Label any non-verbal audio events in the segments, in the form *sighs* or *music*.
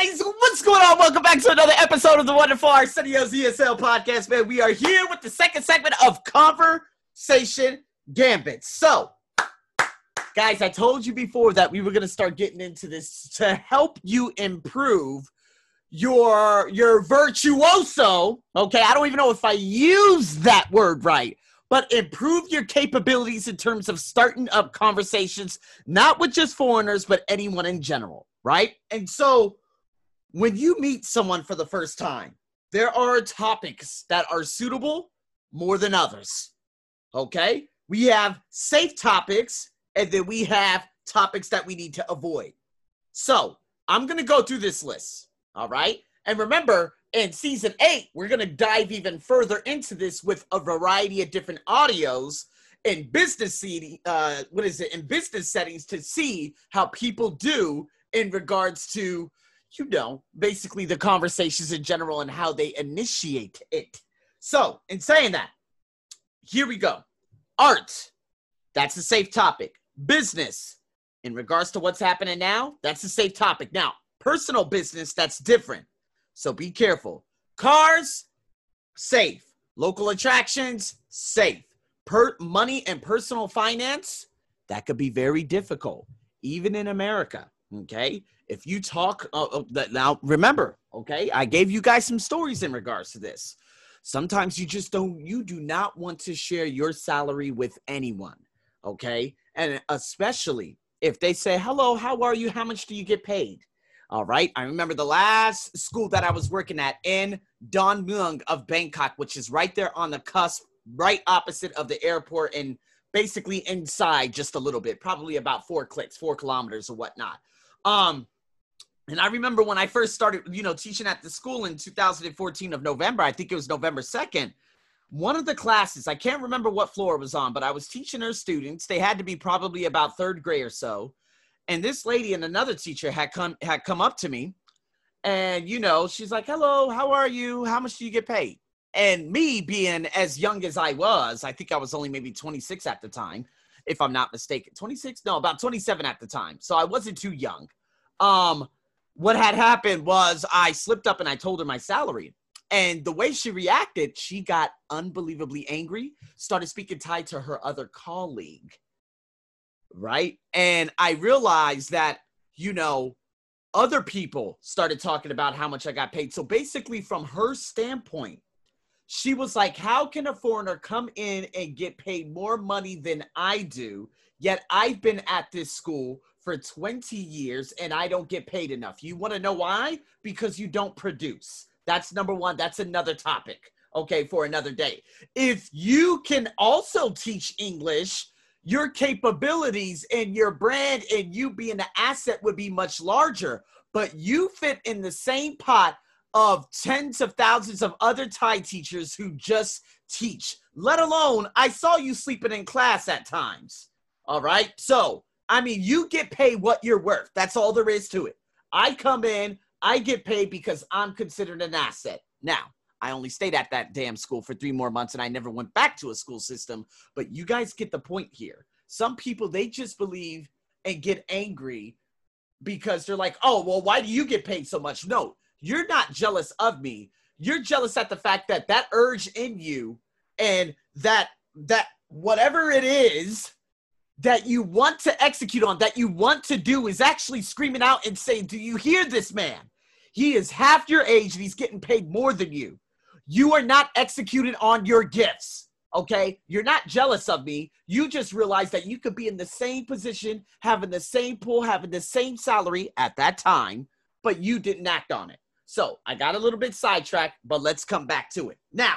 guys, what's going on? Welcome back to another episode of the Wonderful Arsenio's ESL podcast, man. We are here with the second segment of Conversation Gambit. So, guys, I told you before that we were going to start getting into this to help you improve your your virtuoso. Okay, I don't even know if I use that word right, but improve your capabilities in terms of starting up conversations, not with just foreigners, but anyone in general, right? And so when you meet someone for the first time, there are topics that are suitable more than others. Okay? We have safe topics, and then we have topics that we need to avoid. So I'm going to go through this list. All right? And remember, in season eight, we're going to dive even further into this with a variety of different audios in business setting, uh, what is it, in business settings to see how people do in regards to you know, basically the conversations in general and how they initiate it. So, in saying that, here we go. Art, that's a safe topic. Business, in regards to what's happening now, that's a safe topic. Now, personal business, that's different. So be careful. Cars, safe. Local attractions, safe. Per money and personal finance, that could be very difficult, even in America. Okay. If you talk uh, uh now, remember, okay, I gave you guys some stories in regards to this. Sometimes you just don't, you do not want to share your salary with anyone. Okay. And especially if they say, hello, how are you? How much do you get paid? All right. I remember the last school that I was working at in Don Mueang of Bangkok, which is right there on the cusp, right opposite of the airport and basically inside just a little bit, probably about four clicks, four kilometers or whatnot. Um, and I remember when I first started, you know, teaching at the school in 2014 of November, I think it was November 2nd. One of the classes, I can't remember what floor it was on, but I was teaching her students. They had to be probably about third grade or so. And this lady and another teacher had come had come up to me and you know, she's like, "Hello, how are you? How much do you get paid?" And me being as young as I was, I think I was only maybe 26 at the time, if I'm not mistaken. 26? No, about 27 at the time. So I wasn't too young. Um, what had happened was I slipped up and I told her my salary. And the way she reacted, she got unbelievably angry, started speaking Thai to her other colleague. Right. And I realized that, you know, other people started talking about how much I got paid. So basically, from her standpoint, she was like, How can a foreigner come in and get paid more money than I do? Yet I've been at this school for 20 years and I don't get paid enough. You want to know why? Because you don't produce. That's number one. That's another topic, okay, for another day. If you can also teach English, your capabilities and your brand and you being an asset would be much larger, but you fit in the same pot of tens of thousands of other Thai teachers who just teach, let alone I saw you sleeping in class at times. All right. So, I mean, you get paid what you're worth. That's all there is to it. I come in, I get paid because I'm considered an asset. Now, I only stayed at that damn school for three more months and I never went back to a school system. But you guys get the point here. Some people, they just believe and get angry because they're like, oh, well, why do you get paid so much? No, you're not jealous of me. You're jealous at the fact that that urge in you and that, that whatever it is that you want to execute on, that you want to do, is actually screaming out and saying, Do you hear this man? He is half your age and he's getting paid more than you. You are not executed on your gifts. Okay. You're not jealous of me. You just realize that you could be in the same position, having the same pool, having the same salary at that time, but you didn't act on it. So I got a little bit sidetracked, but let's come back to it. Now,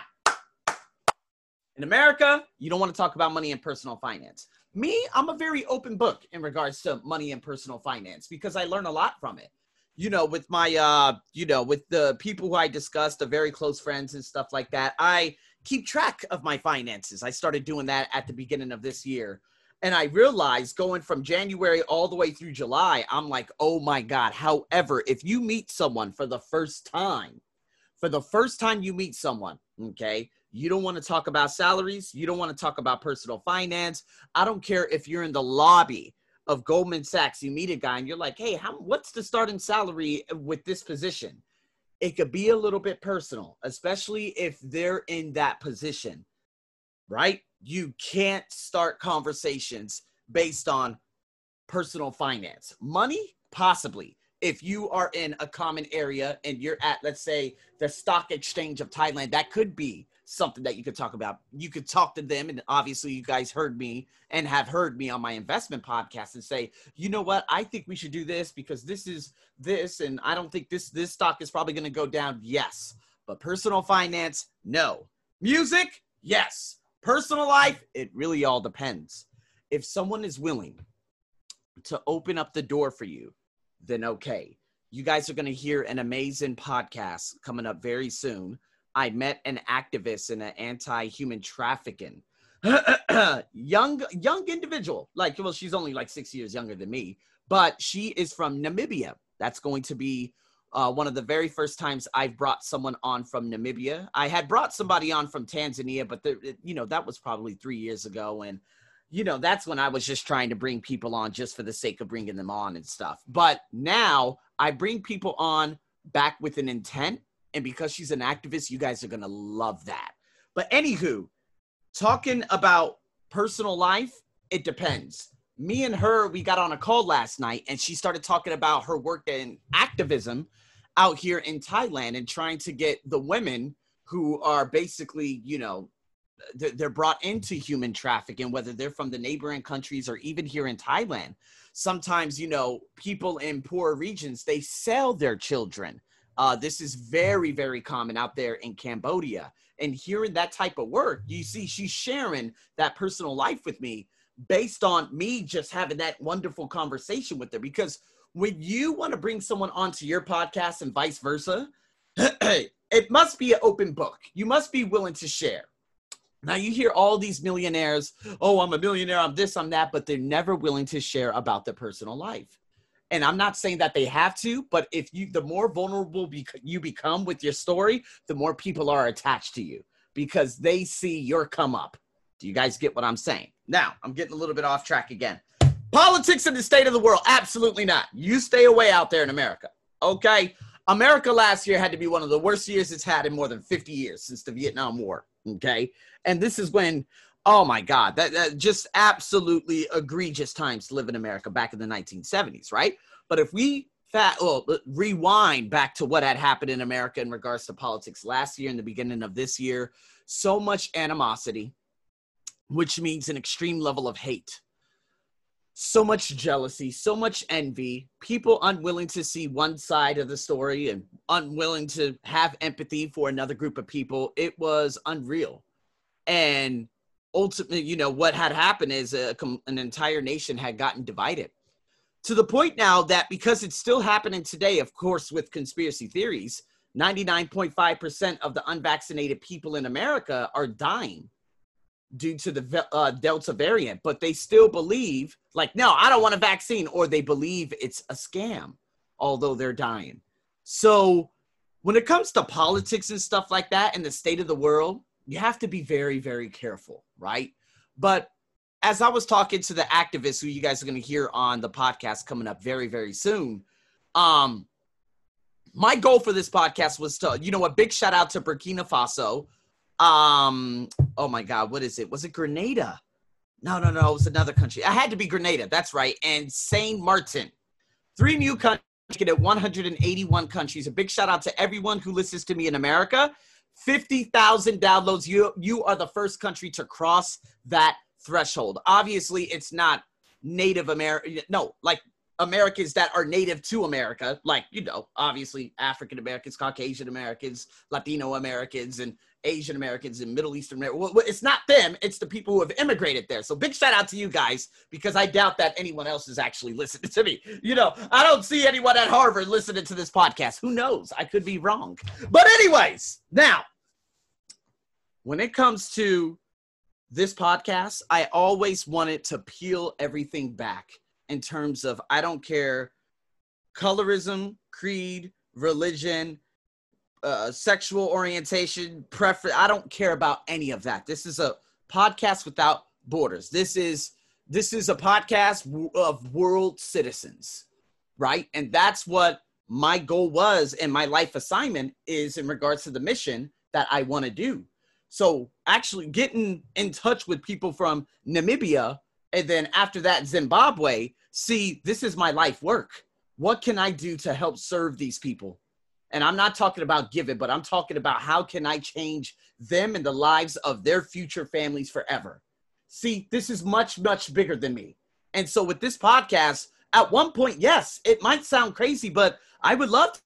in America, you don't want to talk about money and personal finance. Me, I'm a very open book in regards to money and personal finance because I learn a lot from it. You know, with my uh, you know, with the people who I discussed, the very close friends and stuff like that, I keep track of my finances. I started doing that at the beginning of this year. And I realized going from January all the way through July, I'm like, oh my God. However, if you meet someone for the first time, for the first time you meet someone, okay, you don't want to talk about salaries. You don't want to talk about personal finance. I don't care if you're in the lobby of Goldman Sachs, you meet a guy and you're like, hey, how, what's the starting salary with this position? It could be a little bit personal, especially if they're in that position, right? You can't start conversations based on personal finance. Money, possibly. If you are in a common area and you're at, let's say, the stock exchange of Thailand, that could be something that you could talk about. You could talk to them, and obviously, you guys heard me and have heard me on my investment podcast and say, you know what, I think we should do this because this is this, and I don't think this this stock is probably going to go down. Yes, but personal finance, no. Music, yes. Personal life, it really all depends. If someone is willing to open up the door for you, then okay. You guys are going to hear an amazing podcast coming up very soon I met an activist in an anti-human trafficking. *clears throat* young young individual. Like well she's only like six years younger than me but she is from namibia. That's going to be uh, one of the very first times i've brought someone on from namibia. I had brought somebody on from tanzania but you know that was probably three years ago and you know that's when i was just trying to bring people on just for the sake of bringing them on and stuff. But now i bring people on back with an intent and because she's an activist, you guys are gonna love that. But anywho, talking about personal life, it depends. Me and her, we got on a call last night, and she started talking about her work in activism out here in Thailand and trying to get the women who are basically, you know, they're brought into human trafficking, whether they're from the neighboring countries or even here in Thailand. Sometimes, you know, people in poor regions, they sell their children uh, this is very, very common out there in Cambodia. And hearing that type of work, you see, she's sharing that personal life with me based on me just having that wonderful conversation with her. Because when you want to bring someone onto your podcast and vice versa, *clears throat* it must be an open book. You must be willing to share. Now you hear all these millionaires, oh, I'm a millionaire, I'm this, I'm that, but they're never willing to share about their personal life and i'm not saying that they have to but if you the more vulnerable you become with your story the more people are attached to you because they see your come up. Do you guys get what i'm saying? Now i'm getting a little bit off track again. Politics in the state of the world absolutely not. You stay away out there in america okay? America last year had to be one of the worst years it's had in more than 50 years since the vietnam war okay? And this is when Oh my God, that, that just absolutely egregious times to live in America back in the 1970s, right? But if we fat, well, rewind back to what had happened in America in regards to politics last year and the beginning of this year, so much animosity, which means an extreme level of hate, so much jealousy, so much envy, people unwilling to see one side of the story and unwilling to have empathy for another group of people. It was unreal. And ultimately, you know, what had happened is a, an entire nation had gotten divided to the point now that because it's still happening today, of course, with conspiracy theories, 99.5% of the unvaccinated people in America are dying due to the uh, Delta variant, but they still believe, like, no, I don't want a vaccine, or they believe it's a scam, although they're dying. So, when it comes to politics and stuff like that and the state of the world, you have to be very, very careful, right? But as I was talking to the activists who you guys are going to hear on the podcast coming up very, very soon, um, my goal for this podcast was to, you know, what? big shout out to Burkina Faso. Um, oh my God, what is it? Was it Grenada? No, no, no, it was another country. I had to be Grenada. That's right. And Saint Martin. Three new countries get at 181 countries. A big shout out to everyone who listens to me in America 50,000 downloads. You you are the first country to cross that threshold. Obviously, it's not Native American. No, like Americans that are native to America, like you know, obviously African Americans, Caucasian Americans, Latino Americans, and Asian Americans and Middle Eastern Americans. Well, it's not them; it's the people who have immigrated there. So big shout out to you guys because I doubt that anyone else is actually *laughs* listening to me. You know, I don't see anyone at Harvard listening to this podcast. Who knows? I could be wrong. But anyways, now when it comes to this podcast, I always wanted to peel everything back in terms of I don't care colorism, creed, religion, uh, sexual orientation, preference. I don't care about any of that. This is a podcast without borders. This is this is a podcast of world citizens, right? And that's what my goal was and my life assignment is in regards to the mission that I want to do. So actually getting in touch with people from Namibia and then after that Zimbabwe, see, this is my life work. What can I do to help serve these people? And I'm not talking about give it, but I'm talking about how can I change them and the lives of their future families forever. See, this is much, much bigger than me. And so with this podcast, at one point, yes, it might sound crazy, but I would love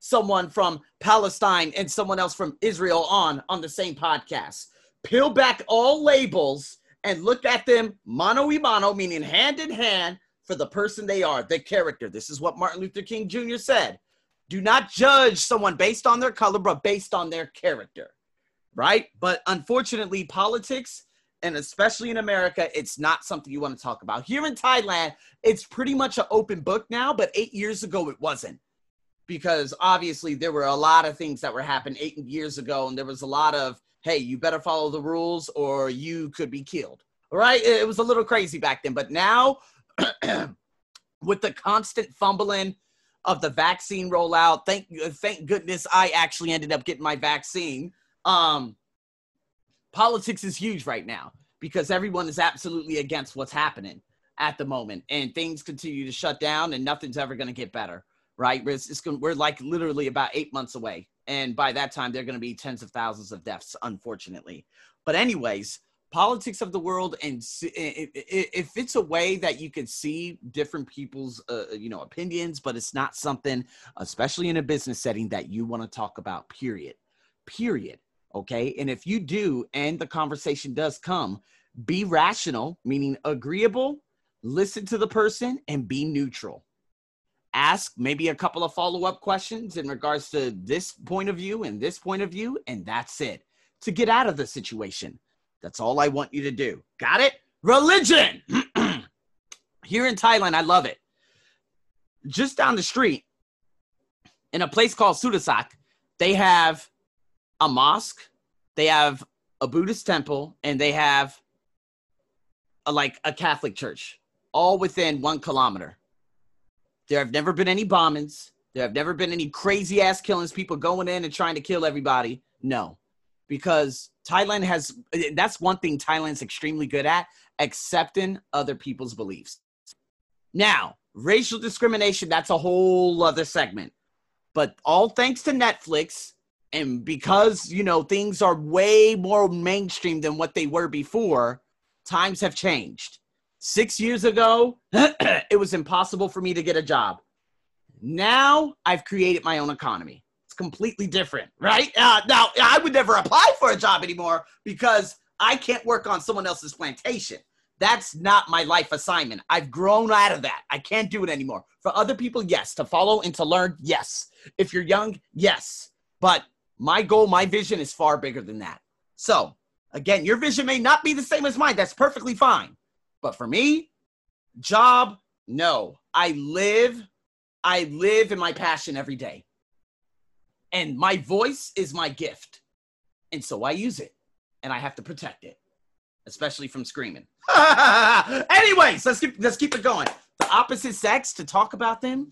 someone from Palestine and someone else from Israel on on the same podcast. Peel back all labels and look at them mano y mano, meaning hand in hand for the person they are, the character. This is what Martin Luther King Jr. said. Do not judge someone based on their color, but based on their character, right? But unfortunately, politics, and especially in America, it's not something you want to talk about. Here in Thailand, it's pretty much an open book now, but eight years ago, it wasn't. Because obviously, there were a lot of things that were happening eight years ago, and there was a lot of, hey, you better follow the rules or you could be killed. Right? It was a little crazy back then. But now, *clears throat* with the constant fumbling, of the vaccine rollout. Thank thank goodness I actually ended up getting my vaccine. Um, politics is huge right now because everyone is absolutely against what's happening at the moment, and things continue to shut down, and nothing's ever going to get better. Right? It's, it's gonna, we're like literally about eight months away, and by that time, there are going to be tens of thousands of deaths, unfortunately. But anyways, politics of the world and if it's a way that you can see different people's uh, you know opinions but it's not something especially in a business setting that you want to talk about period. Period okay? And if you do and the conversation does come be rational meaning agreeable listen to the person and be neutral. Ask maybe a couple of follow-up questions in regards to this point of view and this point of view and that's it. To get out of the situation that's all I want you to do. Got it? Religion. *clears throat* Here in Thailand, I love it. Just down the street, in a place called Sudasak, they have a mosque, they have a Buddhist temple, and they have a, like a Catholic church, all within one kilometer. There have never been any bombings. There have never been any crazy ass killings, people going in and trying to kill everybody. No, because Thailand has that's one thing Thailand's extremely good at accepting other people's beliefs. Now, racial discrimination, that's a whole other segment. But all thanks to Netflix and because, you know, things are way more mainstream than what they were before, times have changed. 6 years ago, *clears throat* it was impossible for me to get a job. Now, I've created my own economy completely different, right? Uh, now, I would never apply for a job anymore because I can't work on someone else's plantation. That's not my life assignment. I've grown out of that. I can't do it anymore. For other people, yes. To follow and to learn, yes. If you're young, yes. But my goal, my vision is far bigger than that. So, again, your vision may not be the same as mine. That's perfectly fine. But for me, job, no. I live, I live in my passion every day and my voice is my gift. And so I use it and I have to protect it, especially from screaming. *laughs* Anyways, let's keep let's keep it going. The opposite sex to talk about them.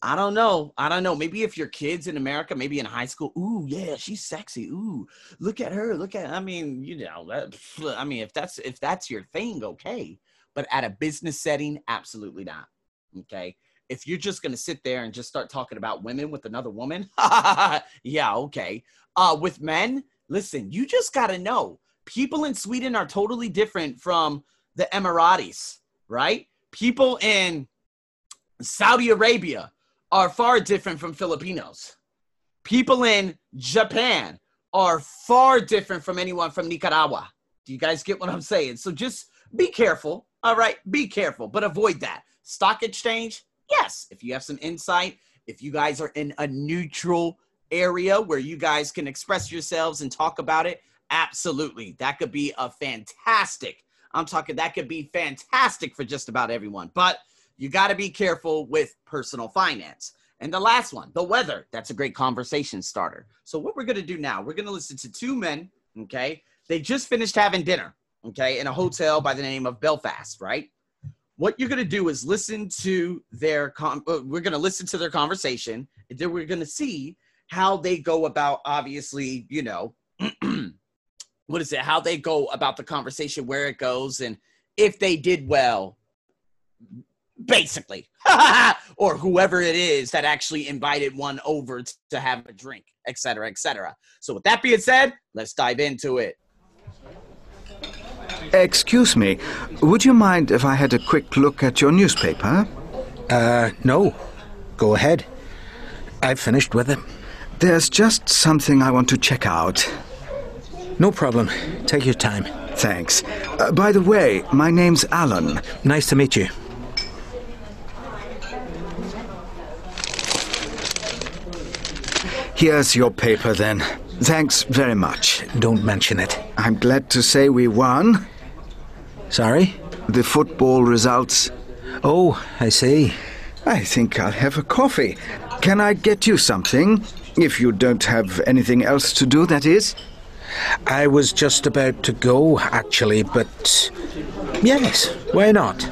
I don't know. I don't know. Maybe if your kids in America, maybe in high school, ooh, yeah, she's sexy. Ooh, look at her. Look at I mean, you know, that I mean, if that's if that's your thing, okay. But at a business setting, absolutely not. Okay if you're just going to sit there and just start talking about women with another woman, *laughs* yeah, okay. Uh, with men, listen, you just got to know people in Sweden are totally different from the Emiratis, right? People in Saudi Arabia are far different from Filipinos. People in Japan are far different from anyone from Nicaragua. Do you guys get what I'm saying? So just be careful. All right, be careful, but avoid that. Stock exchange, Yes, if you have some insight, if you guys are in a neutral area where you guys can express yourselves and talk about it, absolutely. That could be a fantastic. I'm talking that could be fantastic for just about everyone. But you got to be careful with personal finance. And the last one, the weather. That's a great conversation starter. So what we're going to do now, we're going to listen to two men, okay? They just finished having dinner. okay, in a hotel by the name of Belfast, right? What you're gonna do is listen to their con. Uh, we're gonna listen to their conversation, and then we're gonna see how they go about, obviously, you know, *clears throat* what is it? How they go about the conversation, where it goes, and if they did well, basically, *laughs* or whoever it is that actually invited one over to have a drink, etc., etc. So, with that being said, let's dive into it. Excuse me, would you mind if I had a quick look at your newspaper? Uh, no. Go ahead. I've finished with it. There's just something I want to check out. No problem. Take your time. Thanks. Uh, by the way, my name's Alan. Nice to meet you. Here's your paper then. Thanks very much. Don't mention it. I'm glad to say we won. Sorry? The football results. Oh, I see. I think I'll have a coffee. Can I get you something? If you don't have anything else to do, that is. I was just about to go, actually, but. Yes, why not?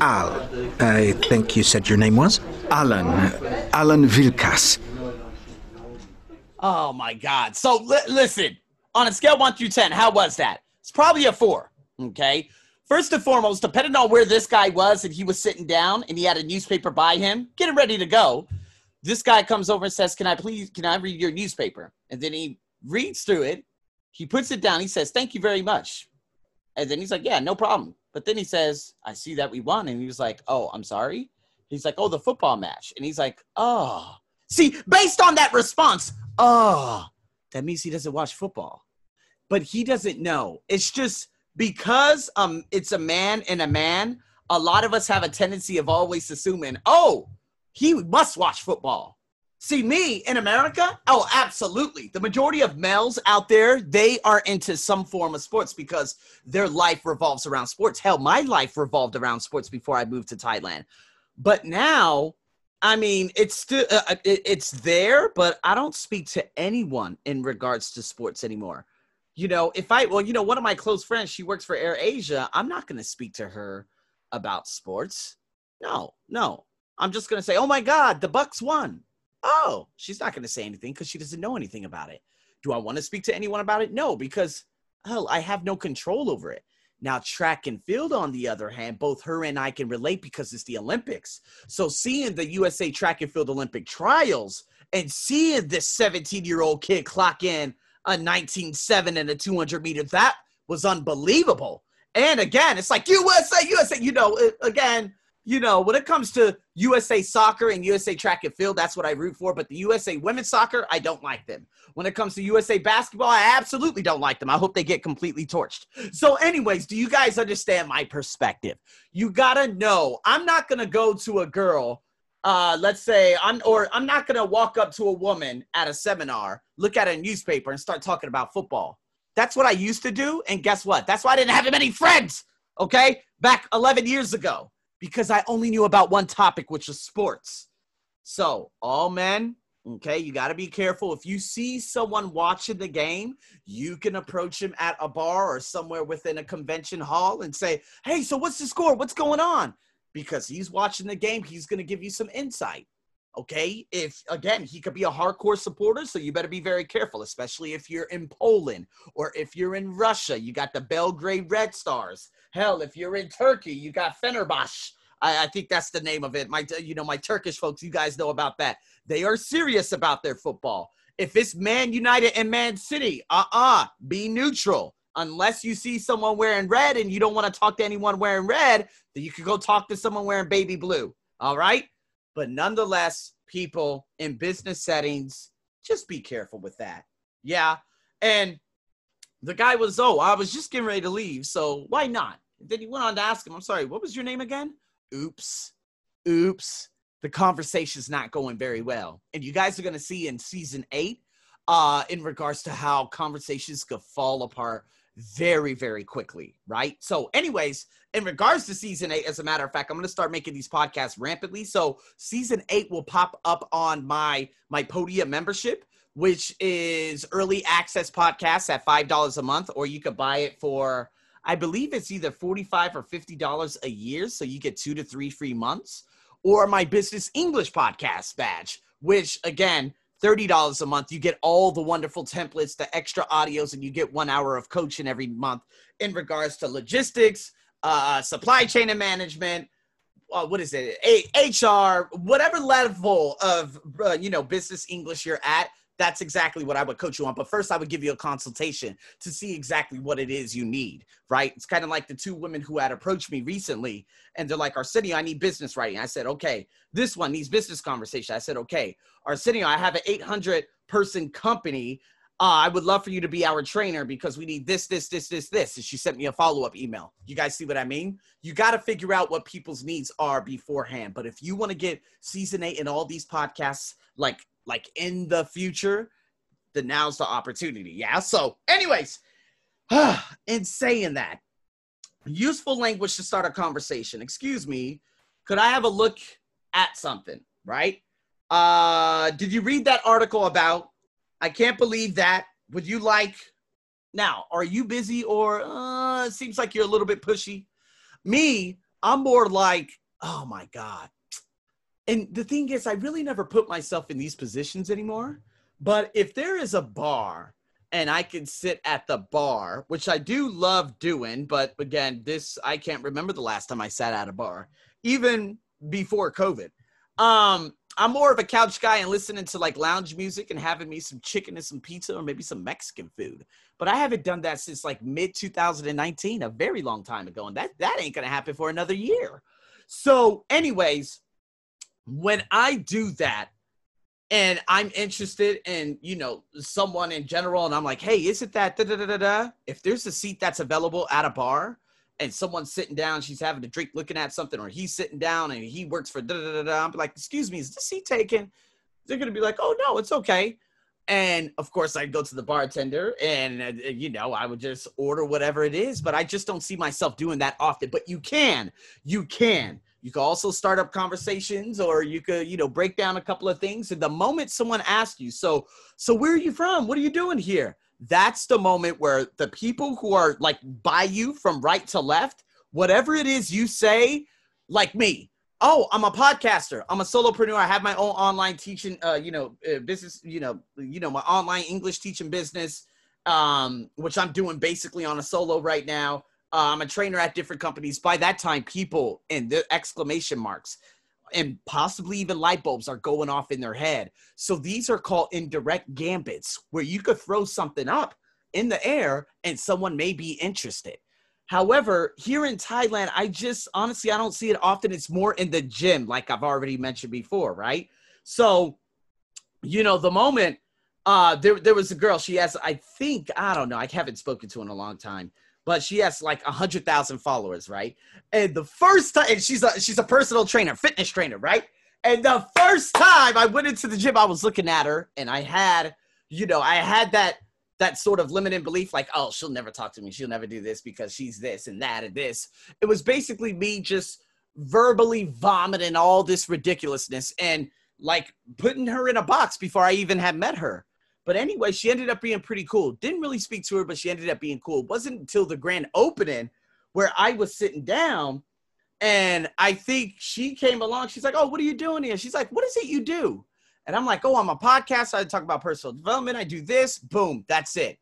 Al. I think you said your name was? Alan. Alan Vilkas. Oh my God. So li- listen, on a scale one through 10, how was that? It's probably a four. Okay. First and foremost, depending on where this guy was, and he was sitting down and he had a newspaper by him, getting ready to go, this guy comes over and says, Can I please, can I read your newspaper? And then he reads through it. He puts it down. He says, Thank you very much. And then he's like, Yeah, no problem. But then he says, I see that we won. And he was like, Oh, I'm sorry. He's like, Oh, the football match. And he's like, Oh. See, based on that response, oh, that means he doesn't watch football. But he doesn't know. It's just because um it's a man and a man, a lot of us have a tendency of always assuming, oh, he must watch football. See, me in America, oh, absolutely. The majority of males out there, they are into some form of sports because their life revolves around sports. Hell, my life revolved around sports before I moved to Thailand. But now I mean, it's still uh, uh, it, it's there, but I don't speak to anyone in regards to sports anymore. You know, if I well, you know, one of my close friends, she works for Air Asia. I'm not going to speak to her about sports. No, no. I'm just going to say, "Oh my God, the Bucks won." Oh, she's not going to say anything because she doesn't know anything about it. Do I want to speak to anyone about it? No, because hell, I have no control over it. Now, track and field, on the other hand, both her and I can relate because it's the Olympics. So, seeing the USA track and field Olympic trials and seeing this 17 year old kid clock in a 19.7 and a 200 meter, that was unbelievable. And again, it's like USA, USA, you know, uh, again, you know, when it comes to USA soccer and USA track and field, that's what I root for. But the USA women's soccer, I don't like them. When it comes to USA basketball, I absolutely don't like them. I hope they get completely torched. So, anyways, do you guys understand my perspective? You gotta know, I'm not gonna go to a girl. Uh, let's say I'm, or I'm not gonna walk up to a woman at a seminar, look at a newspaper, and start talking about football. That's what I used to do, and guess what? That's why I didn't have many friends. Okay, back 11 years ago because I only knew about one topic, which was sports. So, all men, okay, you got to be careful. If you see someone watching the game, you can approach him at a bar or somewhere within a convention hall and say, Hey, so what's the score? What's going on? Because he's watching the game, he's going to give you some insight. Okay. If again, he could be a hardcore supporter, so you better be very careful, especially if you're in Poland or if you're in Russia. You got the Belgrade Red Stars. Hell, if you're in Turkey, you got Fenerbahce. I, I, think that's the name of it. My, you know, my Turkish folks, you guys know about that. They are serious about their football. If it's Man United and Man City, uh-uh, be neutral. Unless you see someone wearing red and you don't want to talk to anyone wearing red, then you could go talk to someone wearing baby blue. All right. But nonetheless, people in business settings, just be careful with that. Yeah. And the guy was, oh, I was just getting ready to leave. So why not? Then he went on to ask him, I'm sorry, what was your name again? Oops. Oops. The conversation's not going very well. And you guys are going to see in season eight, uh, in regards to how conversations could fall apart very, very quickly, right? So, anyways, in regards to season eight, as a matter of fact, I'm to start making these podcasts rampantly. So, season eight will pop up on my my Podia membership, which is early access podcasts at five dollars a month, or you could buy it for I believe it's either 45 or $50 a year. So you get two to three free months, or my business English podcast badge, which again, $30 a month. You get all the wonderful templates, the extra audios, and you get one hour of coaching every month in regards to logistics, uh, supply chain and management. Uh, what is it? A- HR, whatever level of uh, you know business English you're at, that's exactly what I would coach you on. But first, I would give you a consultation to see exactly what it is you need, right? It's kind of like the two women who had approached me recently, and they're like, Arsenio, I need business writing. I said, okay. This one needs business conversation. I said, okay. Arsenio, I have an 800 person company. Uh, I would love for you to be our trainer because we need this, this, this, this, this. And she sent me a follow up email. You guys see what I mean? You got to figure out what people's needs are beforehand. But if you want to get season eight and all these podcasts, like like in the future, then now's the opportunity. Yeah. So, anyways, *sighs* in saying that, useful language to start a conversation. Excuse me, could I have a look at something? Right? Uh, did you read that article about? I can't believe that. Would you like? Now, are you busy or uh, it seems like you're a little bit pushy? Me, I'm more like, oh my god, and the thing is, I really never put myself in these positions anymore. But if there is a bar and I can sit at the bar, which I do love doing, but again, this I can't remember the last time I sat at a bar, even before COVID. Um, I'm more of a couch guy and listening to like lounge music and having me some chicken and some pizza or maybe some Mexican food. But I haven't done that since like mid 2019, a very long time ago, and that that ain't gonna happen for another year. So, anyways, when I do that and I'm interested in, you know, someone in general, and I'm like, hey, is it that da da da da da? If there's a seat that's available at a bar and someone's sitting down, she's having a drink looking at something, or he's sitting down and he works for da da da da, I'm like, excuse me, is the seat taken? They're gonna be like, oh no, it's okay. And of course, I'd go to the bartender and, uh, you know, I would just order whatever it is, but I just don't see myself doing that often. But you can, you can. You could also start up conversations or you could, you know, break down a couple of things. And the moment someone asks you, so, so where are you from? What are you doing here? That's the moment where the people who are like by you from right to left, whatever it is you say, like me, oh i'm a podcaster i'm a solopreneur i have my own online teaching uh you know uh, business you know you know my online english teaching business um which i'm doing basically on a solo right now I'm a trainer at different companies. By that time, people and the exclamation marks and possibly even light bulbs are going off in their head. So these are called indirect gambits where you could throw something up in the air and someone may be interested. However, here in Thailand, I just honestly I don't see it often. It's more in the gym, like I've already mentioned before, right? So, you know, the moment uh there there was a girl, she has, I think, I don't know, I haven't spoken to in a long time but she has like a hundred thousand followers, right? And the first time, and she's a she's a personal trainer, fitness trainer, right? And the first time I went into the gym, I was looking at her, and I had, you know, I had that that sort of limiting belief, like, oh, she'll never talk to me, she'll never do this because she's this and that and this. It was basically me just verbally vomiting all this ridiculousness and like putting her in a box before I even had met her. But anyway, she ended up being pretty cool. Didn't really speak to her, but she ended up being cool. It wasn't until the grand opening where I was sitting down and I think she came along. She's like, Oh, what are you doing here? She's like, What is it you do? And I'm like, Oh, I'm a podcast. I talk about personal development. I do this. Boom, that's it.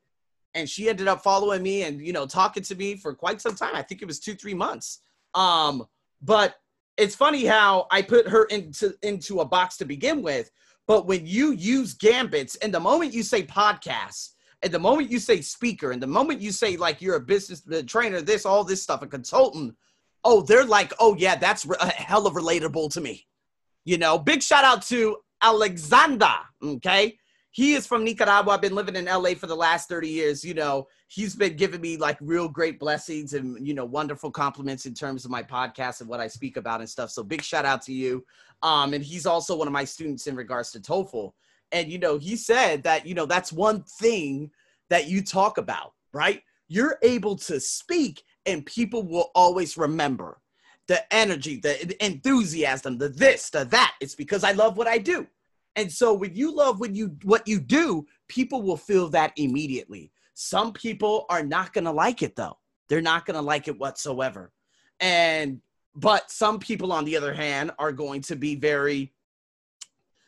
And she ended up following me and, you know, talking to me for quite some time. I think it was two, three months. Um, but it's funny how I put her into into a box to begin with but when you use gambits, and the moment you say podcast, and the moment you say speaker, and the moment you say like you're a business uh, trainer, this, all this stuff, a consultant, oh, they're like, oh yeah, that's a uh, hell of relatable to me. You know, big shout out to Alexander. Okay, he is from Nicaragua. I've been living in LA for the last 30 years. You know, he's been giving me like real great blessings and, you know, wonderful compliments in terms of my podcast and what I speak about and stuff. So big shout out to you. Um, and he's also one of my students in regards to TOEFL. And, you know, he said that, you know, that's one thing that you talk about, right? You're able to speak and people will always remember the energy, the enthusiasm, the this, the that. It's because I love what I do. And so when you love when you what you do, people will feel that immediately. Some people are not going to like it though. They're not going to like it whatsoever. And, but some people, on the other hand, are going to be very,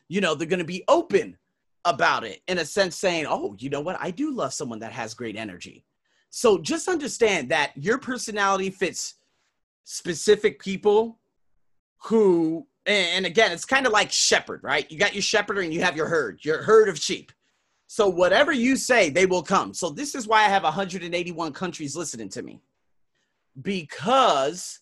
you know, they're going to be open about it in a sense, saying, oh, you know what? I do love someone that has great energy. So just understand that your personality fits specific people who and again it's kind of like shepherd right you got your shepherd and you have your herd your herd of sheep so whatever you say they will come so this is why i have 181 countries listening to me because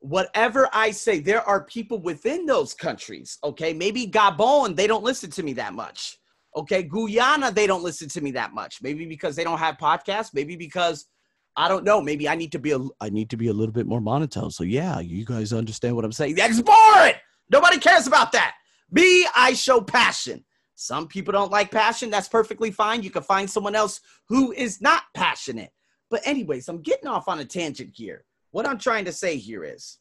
whatever i say there are people within those countries okay maybe gabon they don't listen to me that much okay guyana they don't listen to me that much maybe because they don't have podcasts maybe because I don't know. Maybe I need to be a I need to be a little bit more monotone. So yeah, you guys understand what I'm saying. That's boring. Nobody cares about that. Me, I show passion. Some people don't like passion. That's perfectly fine. You can find someone else who is not passionate. But anyways, I'm getting off on a tangent here. What I'm trying to say here is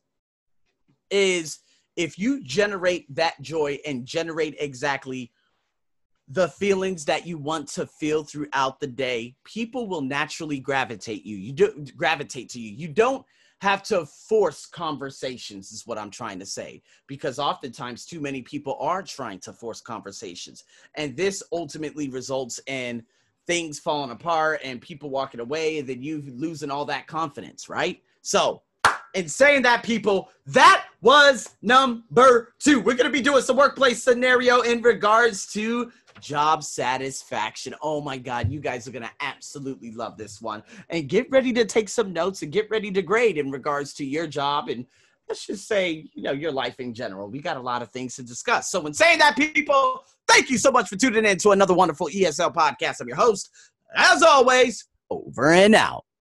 is if you generate that joy and generate exactly the feelings that you want to feel throughout the day, people will naturally gravitate you. You do gravitate to you. You don't have to force conversations is what i'm trying to say. Because oftentimes too many people are trying to force conversations. And this ultimately results in things falling apart and people walking away and then you losing all that confidence right? So in saying that people that was number two. We're going to be doing some workplace scenario in regards to job satisfaction. Oh my God, you guys are going to absolutely love this one. And get ready to take some notes and get ready to grade in regards to your job and let's just say, you know, your life in general. We got a lot of things to discuss. So, in saying that, people, thank you so much for tuning in to another wonderful ESL podcast. I'm your host, as always, over and out.